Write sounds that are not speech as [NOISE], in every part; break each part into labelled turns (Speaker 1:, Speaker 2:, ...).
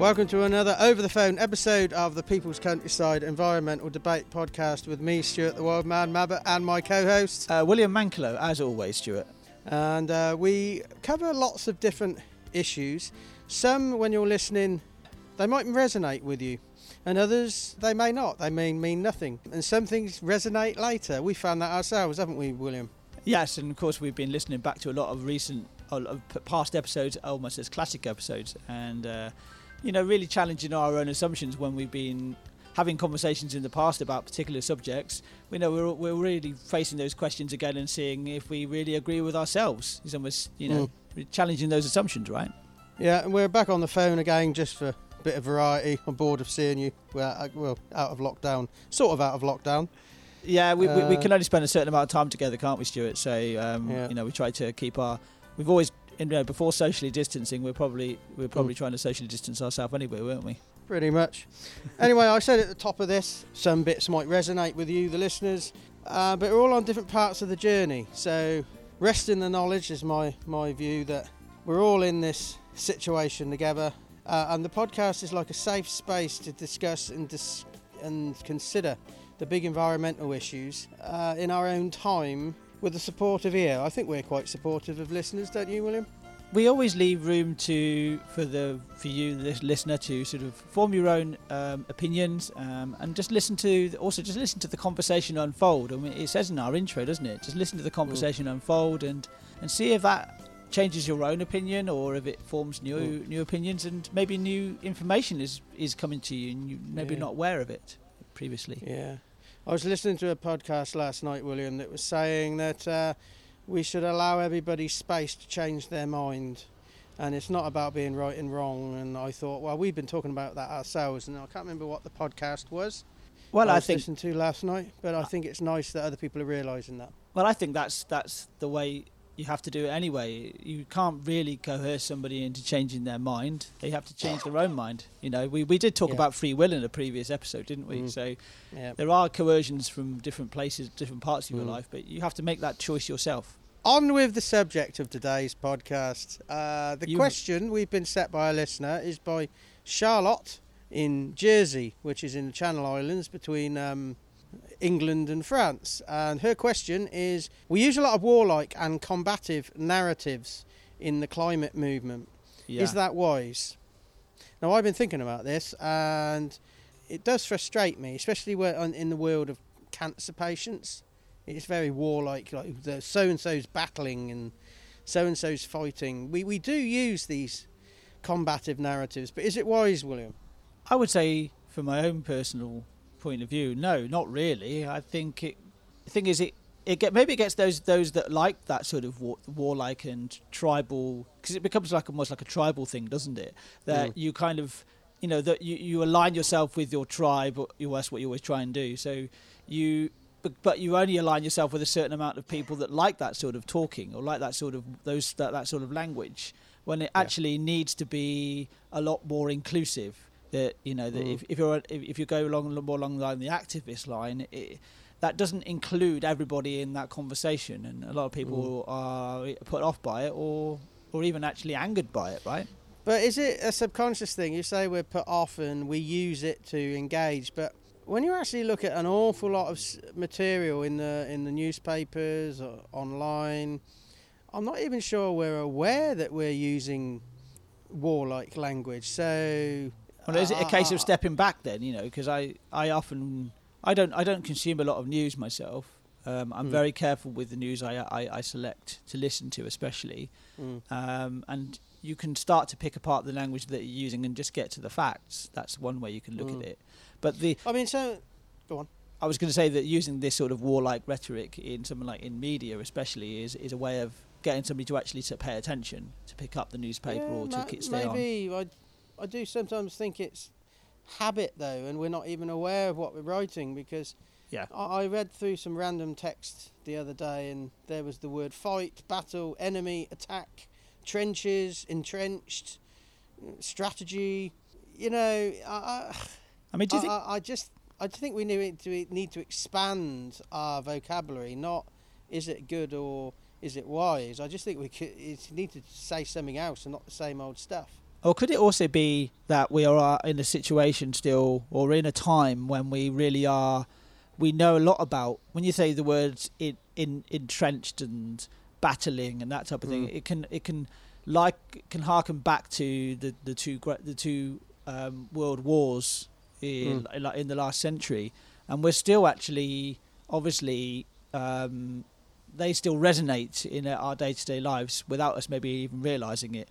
Speaker 1: Welcome to another over the phone episode of the People's Countryside Environmental Debate Podcast with me, Stuart the Wild Man Mabbott, and my co host.
Speaker 2: Uh, William Manklow, as always, Stuart.
Speaker 1: And uh, we cover lots of different issues. Some, when you're listening, they might resonate with you, and others, they may not. They may mean nothing. And some things resonate later. We found that ourselves, haven't we, William?
Speaker 2: Yes, and of course, we've been listening back to a lot of recent, past episodes, almost as classic episodes, and. Uh, you know, really challenging our own assumptions when we've been having conversations in the past about particular subjects. We know we're, we're really facing those questions again and seeing if we really agree with ourselves. It's almost, you know, mm. challenging those assumptions, right?
Speaker 1: Yeah, and we're back on the phone again just for a bit of variety. I'm bored of seeing you. We're, uh, well, out of lockdown, sort of out of lockdown.
Speaker 2: Yeah, we, uh, we, we, uh, can only spend a certain amount of time together, can't we, Stuart? So, um, yeah. you know, we try to keep our. We've always you know, before socially distancing, we're probably we're probably mm. trying to socially distance ourselves anyway, weren't we?
Speaker 1: Pretty much. [LAUGHS] anyway, I said at the top of this, some bits might resonate with you, the listeners, uh, but we're all on different parts of the journey. So, rest in the knowledge is my my view that we're all in this situation together, uh, and the podcast is like a safe space to discuss and dis- and consider the big environmental issues uh, in our own time with a supportive ear. I think we're quite supportive of listeners, don't you, William?
Speaker 2: We always leave room to for the for you, the listener, to sort of form your own um, opinions um, and just listen to also just listen to the conversation unfold. I mean, it says in our intro, doesn't it? Just listen to the conversation mm. unfold and and see if that changes your own opinion or if it forms new mm. new opinions and maybe new information is is coming to you and you maybe yeah. not aware of it previously.
Speaker 1: Yeah. I was listening to a podcast last night, William, that was saying that uh, we should allow everybody space to change their mind. And it's not about being right and wrong. And I thought, well, we've been talking about that ourselves, and I can't remember what the podcast was.
Speaker 2: Well,
Speaker 1: I,
Speaker 2: I think
Speaker 1: listened to last night, but I think it's nice that other people are realising that.
Speaker 2: Well, I think that's that's the way you have to do it anyway. You can't really coerce somebody into changing their mind. They have to change their own mind. You know, we, we did talk yeah. about free will in a previous episode, didn't we? Mm. So yeah. there are coercions from different places, different parts of mm. your life, but you have to make that choice yourself.
Speaker 1: On with the subject of today's podcast. Uh, the you question we've been set by a listener is by Charlotte in Jersey, which is in the Channel Islands between um, England and France. And her question is We use a lot of warlike and combative narratives in the climate movement. Yeah. Is that wise? Now, I've been thinking about this and it does frustrate me, especially in the world of cancer patients. It's very warlike, like the so and so's battling and so and so's fighting. We, we do use these combative narratives, but is it wise, William?
Speaker 2: I would say, from my own personal point of view, no, not really. I think it. The thing is, it it get maybe it gets those those that like that sort of war, warlike and tribal because it becomes like almost like a tribal thing, doesn't it? That mm. you kind of you know that you, you align yourself with your tribe. Or, that's what you always try and do. So you. But, but you only align yourself with a certain amount of people that like that sort of talking or like that sort of those that, that sort of language when it actually needs to be a lot more inclusive that you know that mm. if, if you're if, you go along more along the line the activist line it, that doesn't include everybody in that conversation and a lot of people mm. are put off by it or or even actually angered by it right
Speaker 1: but is it a subconscious thing you say we're put off and we use it to engage but when you actually look at an awful lot of material in the in the newspapers or online I'm not even sure we're aware that we're using warlike language so
Speaker 2: well, is it a case of stepping back then? You know, because I, I often I don't I don't consume a lot of news myself. Um, I'm mm. very careful with the news I, I, I, select to listen to, especially. Mm. Um, and you can start to pick apart the language that you're using and just get to the facts. That's one way you can look mm. at it. But the
Speaker 1: I mean, so go on.
Speaker 2: I was going to say that using this sort of warlike rhetoric in something like in media, especially, is is a way of getting somebody to actually to pay attention, to pick up the newspaper yeah, or to ma- stay
Speaker 1: maybe on. I do sometimes think it's habit though, and we're not even aware of what we're writing because.
Speaker 2: Yeah.
Speaker 1: I, I read through some random text the other day, and there was the word fight, battle, enemy, attack, trenches, entrenched, strategy. You know, I,
Speaker 2: I mean, do you
Speaker 1: I,
Speaker 2: think?
Speaker 1: I, I just, I think we need to need to expand our vocabulary. Not is it good or is it wise? I just think we could, need to say something else and not the same old stuff.
Speaker 2: Or could it also be that we are in a situation still, or in a time when we really are, we know a lot about, when you say the words in, in, entrenched and battling and that type of thing,
Speaker 1: Mm.
Speaker 2: it can, it can, like, can harken back to the, the two, the two um, world wars in,
Speaker 1: Mm.
Speaker 2: in, in the last century. And we're still actually, obviously, um, they still resonate in our day to day lives without us maybe even realizing it.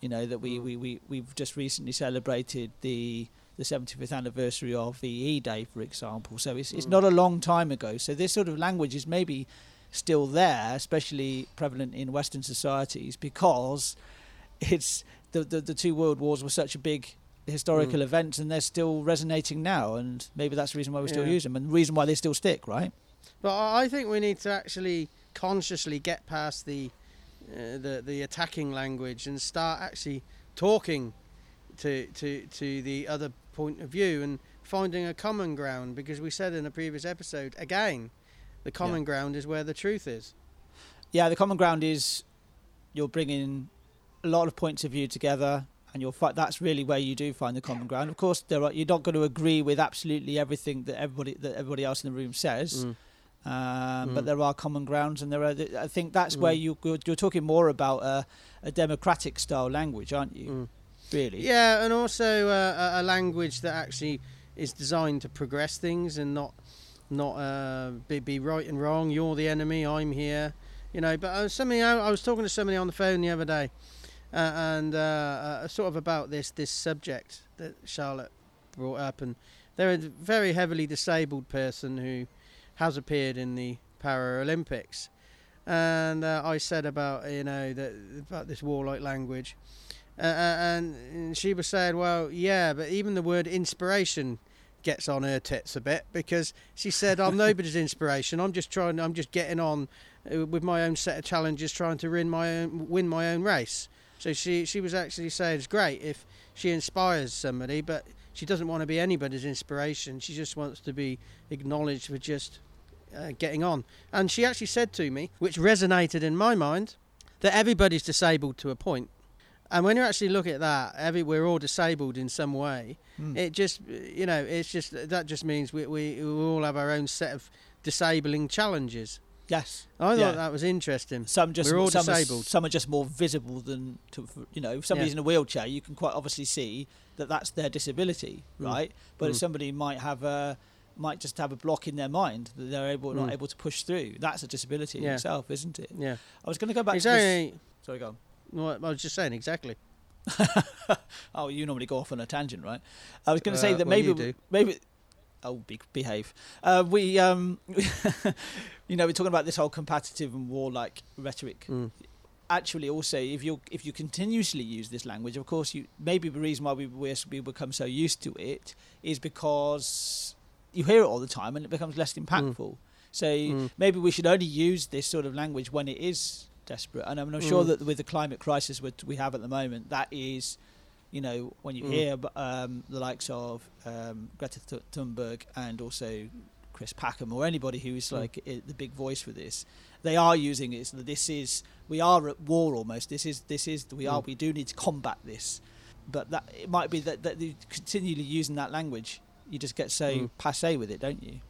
Speaker 2: You know that we,
Speaker 1: Mm.
Speaker 2: we, we we've just recently celebrated the the 75th anniversary of VE Day, for example. So it's it's
Speaker 1: Mm.
Speaker 2: not a long time ago. So this sort of language is maybe still there, especially prevalent in Western societies, because it's the the, the two world wars were such a big historical
Speaker 1: Mm.
Speaker 2: events and they're still resonating now and maybe that's the reason why we still
Speaker 1: Yeah.
Speaker 2: use them and the reason why they still stick right
Speaker 1: But I think we need to actually consciously get past the uh, the the attacking language and start actually talking to to to the other point of view and finding a common ground because we said in a previous episode again the common ground is where the truth is.
Speaker 2: yeah, the common ground is you're bringing a lot of points of view together, and you'll find that's really where you do find the common ground. Of course, there are, you're not going to agree with absolutely everything that everybody that everybody else in the room says,
Speaker 1: Mm.
Speaker 2: Um, but
Speaker 1: Mm.
Speaker 2: there are common grounds, and there are. I think that's where
Speaker 1: Mm.
Speaker 2: you you're, you're talking more about a, a democratic style language, aren't you?
Speaker 1: Mm.
Speaker 2: Really?
Speaker 1: Yeah, and also uh, a, a language that actually is designed to progress things and not not uh, be, be right and wrong. You're the enemy. I'm here. You know. But uh, something I, I was talking to somebody on the phone the other day, uh, and uh, uh, sort of about this this subject that Charlotte brought up, and they're a very heavily disabled person who has appeared in the Paralympics, and uh, I said about you know that about this warlike language. Uh, uh, and she was saying, well, yeah, but even the word inspiration gets on her tits a bit because she said, I'm [LAUGHS] nobody's inspiration. I'm just trying, I'm just getting on uh, with my own set of challenges, trying to win my own, win my own race. So she, she was actually saying it's great if she inspires somebody, but she doesn't want to be anybody's inspiration. She just wants to be acknowledged for just uh, getting on. And she actually said to me, which resonated in my mind, that everybody's disabled to a point. And when you actually look at that, every we're all disabled in some way.
Speaker 2: Mm.
Speaker 1: It just, you know, it's just that just means we we, we all have our own set of disabling challenges.
Speaker 2: yes.
Speaker 1: I thought
Speaker 2: Yeah.
Speaker 1: that was interesting.
Speaker 2: Some just
Speaker 1: We're all
Speaker 2: some,
Speaker 1: disabled.
Speaker 2: Are, some are just more visible than to, you know. If somebody's
Speaker 1: Yeah.
Speaker 2: in a wheelchair, you can quite obviously see that that's their disability,
Speaker 1: Mm.
Speaker 2: right? But if
Speaker 1: Mm.
Speaker 2: somebody might have a might just have a block in their mind that they're able not
Speaker 1: Mm.
Speaker 2: able to push through, that's a disability in itself, isn't it?
Speaker 1: Yeah,
Speaker 2: I was going to go back to this.
Speaker 1: exactly.
Speaker 2: Sorry, go on.
Speaker 1: I was just saying exactly. [LAUGHS]
Speaker 2: Oh, you normally go off on a tangent, right? I was going to say
Speaker 1: Uh,
Speaker 2: that
Speaker 1: well,
Speaker 2: maybe maybe. Oh, be, behave. Uh, we, um, [LAUGHS] you know, we're talking about this whole competitive and warlike rhetoric.
Speaker 1: Mm.
Speaker 2: Actually, also, if you if you continuously use this language, of course, you maybe the reason why we we become so used to it is because you hear it all the time and it becomes less impactful. So
Speaker 1: Mm.
Speaker 2: maybe we should only use this sort of language when it is desperate. And I'm not sure
Speaker 1: Mm.
Speaker 2: that with the climate crisis which we have at the moment, that is, you know, when you
Speaker 1: Mm.
Speaker 2: hear um, the likes of um, Greta Thunberg and also Chris Packham or anybody who's
Speaker 1: Mm.
Speaker 2: like i the big voice for this, they are using it. So this is we are at war almost. This is this is we are
Speaker 1: Mm.
Speaker 2: we do need to combat this. But that it might be that that you continually using that language, you just get so
Speaker 1: Mm.
Speaker 2: passe with it, don't you?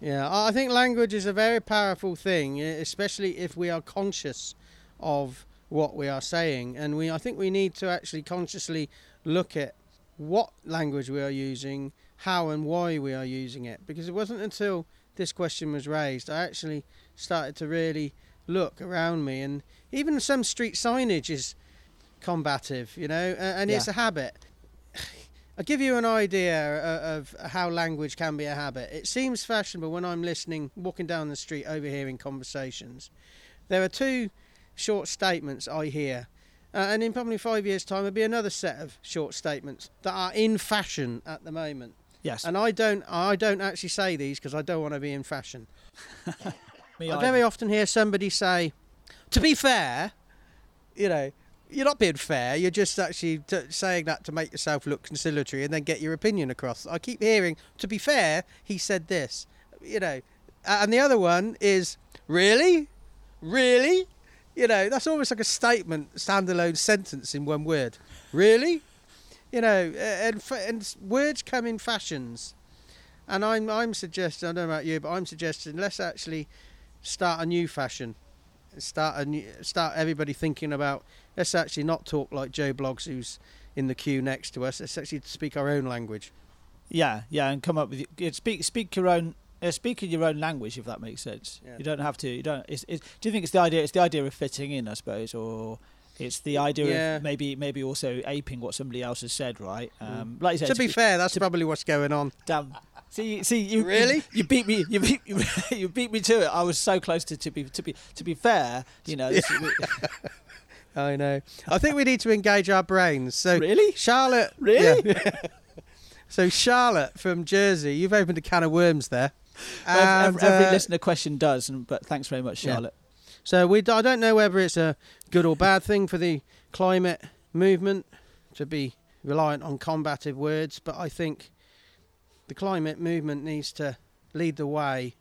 Speaker 1: Yeah, I think language is a very powerful thing, especially if we are conscious of what we are saying, and we I think we need to actually consciously look at what language we are using, how and why we are using it. Because it wasn't until this question was raised I actually started to really look around me, and even some street signage is combative, you know, and it's
Speaker 2: Yeah.
Speaker 1: a habit. I'll give you an idea o- of how language can be a habit. It seems fashionable when I'm listening, walking down the street, overhearing conversations. There are two short statements I hear, uh, and in probably five years' time, there'll be another set of short statements that are in fashion at the moment.
Speaker 2: Yes.
Speaker 1: And I don't, I don't actually say these because I don't want to be in fashion. [LAUGHS]
Speaker 2: Me
Speaker 1: I
Speaker 2: either.
Speaker 1: very often hear somebody say, "To be fair, you know." You're not being fair. You're just actually t- saying that to make yourself look conciliatory and then get your opinion across. I keep hearing, to be fair, he said this. You know, and the other one is, really, really, you know, that's almost like a statement, standalone sentence in one word. Really, You know, and, and words come in fashions. And I'm I'm suggesting I don't know about you, but I'm suggesting let's actually start a new fashion. Start a new, start everybody thinking about let's actually not talk like Joe Bloggs who's in the queue next to us. Let's actually speak our own language.
Speaker 2: Yeah, yeah, and come up with speak speak your own uh, speak in your own language if that makes sense. Yeah. You don't have to. You don't. It's, it's, do you think it's the idea? It's the idea of fitting in, I suppose, or it's the idea yeah. of maybe maybe also aping what somebody else has said, right? Mm. Um,
Speaker 1: like you said, to be fair, that's probably what's going on.
Speaker 2: Damn. See, see, you
Speaker 1: really
Speaker 2: you, you beat me. You beat [LAUGHS] you beat me to it. I was so close to to be to be to be fair. You know. [LAUGHS] This,
Speaker 1: I know. I think we need to engage our brains. So
Speaker 2: really,
Speaker 1: Charlotte.
Speaker 2: Really. Yeah. [LAUGHS]
Speaker 1: so Charlotte from Jersey, you've opened a can of worms there.
Speaker 2: And, every, every uh, listener question does, and, but thanks very much, Charlotte.
Speaker 1: Yeah. So we, I don't know whether it's a good or bad thing for the climate movement to be reliant on combative words, but I think the climate movement needs to lead the way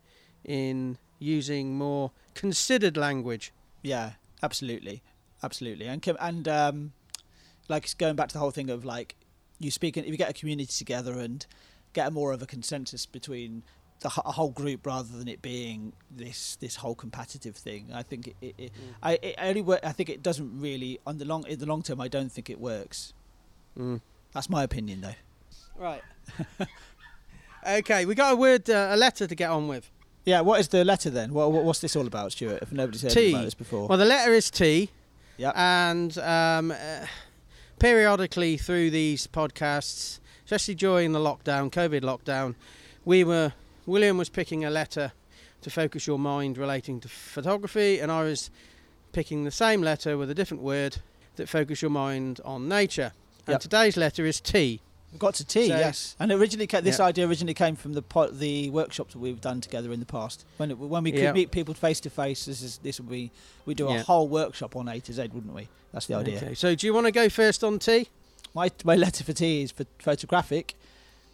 Speaker 1: in using more considered language.
Speaker 2: Yeah, absolutely, absolutely, and and um, like going back to the whole thing of like you speak if you get a community together and get a more of a consensus between the a whole group rather than it being this this whole competitive thing. I think it, it, it mm. I it only work, I think it doesn't really on the long in the long term. I don't think it works. Mm. That's my opinion, though.
Speaker 1: Right. [LAUGHS] okay, we got a word, uh, a letter to get on with.
Speaker 2: Yeah, what is the letter then? What, what's this all about, Stuart? If nobody's heard
Speaker 1: T.
Speaker 2: about this before.
Speaker 1: Well, the letter is T.
Speaker 2: Yeah.
Speaker 1: And um, uh, periodically through these podcasts, especially during the lockdown, COVID lockdown, we were William was picking a letter to focus your mind relating to photography, and I was picking the same letter with a different word that focus your mind on nature. And yep. today's letter is T.
Speaker 2: We've got to tea, so, yes. And originally, this yep. idea originally came from the the workshops that we've done together in the past. When it, when we could yep. meet people face to face, this is this would be we do a yep. whole workshop on A to Z, wouldn't we? That's the idea. Okay.
Speaker 1: So, do you want to go first on T?
Speaker 2: My my letter for T is for photographic,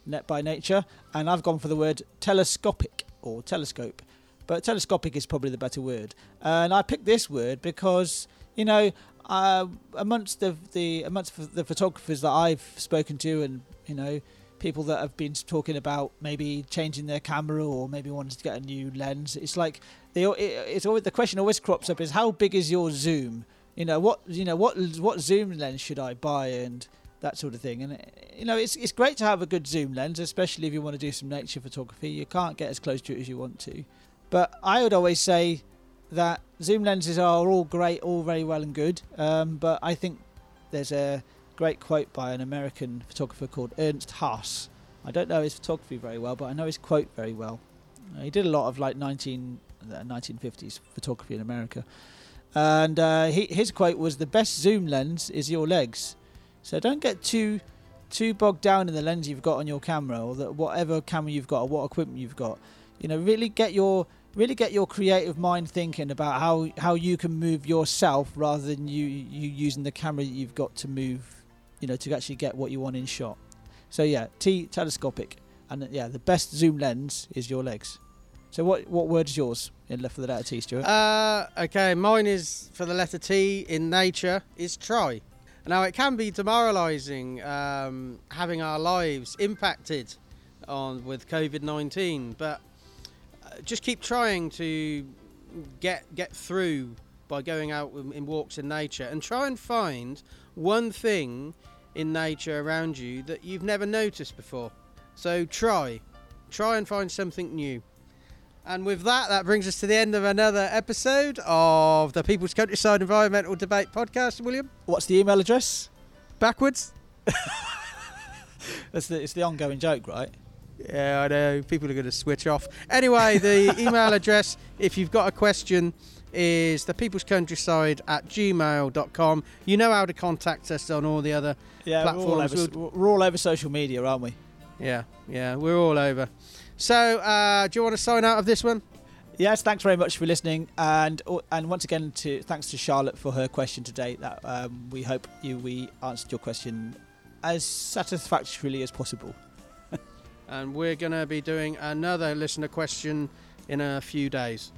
Speaker 2: net by nature, and I've gone for the word telescopic or telescope. But telescopic is probably the better word. And I picked this word because, you know, uh, amongst the, the amongst the photographers that I've spoken to, and you know, people that have been talking about maybe changing their camera or maybe wanting to get a new lens, it's like they, it, it's always the question always crops up is how big is your zoom? You know what you know what what zoom lens should I buy and that sort of thing. And you know, it's it's great to have a good zoom lens, especially if you want to do some nature photography. You can't get as close to it as you want to. But I would always say that zoom lenses are all great, all very well and good. Um, but I think there's a great quote by an American photographer called Ernst Haas. I don't know his photography very well, but I know his quote very well. Uh, he did a lot of like 19, uh, 1950s photography in America. And uh, he, his quote was The best zoom lens is your legs. So don't get too too bogged down in the lens you've got on your camera or that whatever camera you've got or what equipment you've got. You know, really get your really get your creative mind thinking about how how you can move yourself rather than you you using the camera that you've got to move, you know, to actually get what you want in shot. So yeah, T telescopic, and yeah, the best zoom lens is your legs. So what what word is yours in left for the letter T, Stuart?
Speaker 1: Uh, okay, mine is for the letter T in nature is try. Now, it can be demoralising um, having our lives impacted on with COVID nineteen, but uh, just keep trying to get get through by going out in walks in nature and try and find one thing in nature around you that you've never noticed before. So try, try and find something new. And with that, that brings us to the end of another episode of the People's Countryside Environmental Debate Podcast, William.
Speaker 2: What's the email address?
Speaker 1: Backwards? [LAUGHS]
Speaker 2: That's the, it's the ongoing joke, right?
Speaker 1: Yeah, I know. People are going to switch off. Anyway, the [LAUGHS] email address, if you've got a question, is the people's countryside at gmail.com. You know how to contact us on all the other
Speaker 2: yeah,
Speaker 1: platforms.
Speaker 2: We're all, over, we're all over social media, aren't we?
Speaker 1: Yeah, yeah, we're all over. So, uh, do you want to sign out of this one?
Speaker 2: Yes, thanks very much for listening, and and once again, to thanks to Charlotte for her question today. That um, we hope you we answered your question as satisfactorily as possible.
Speaker 1: And we're going to be doing another listener question in a few days.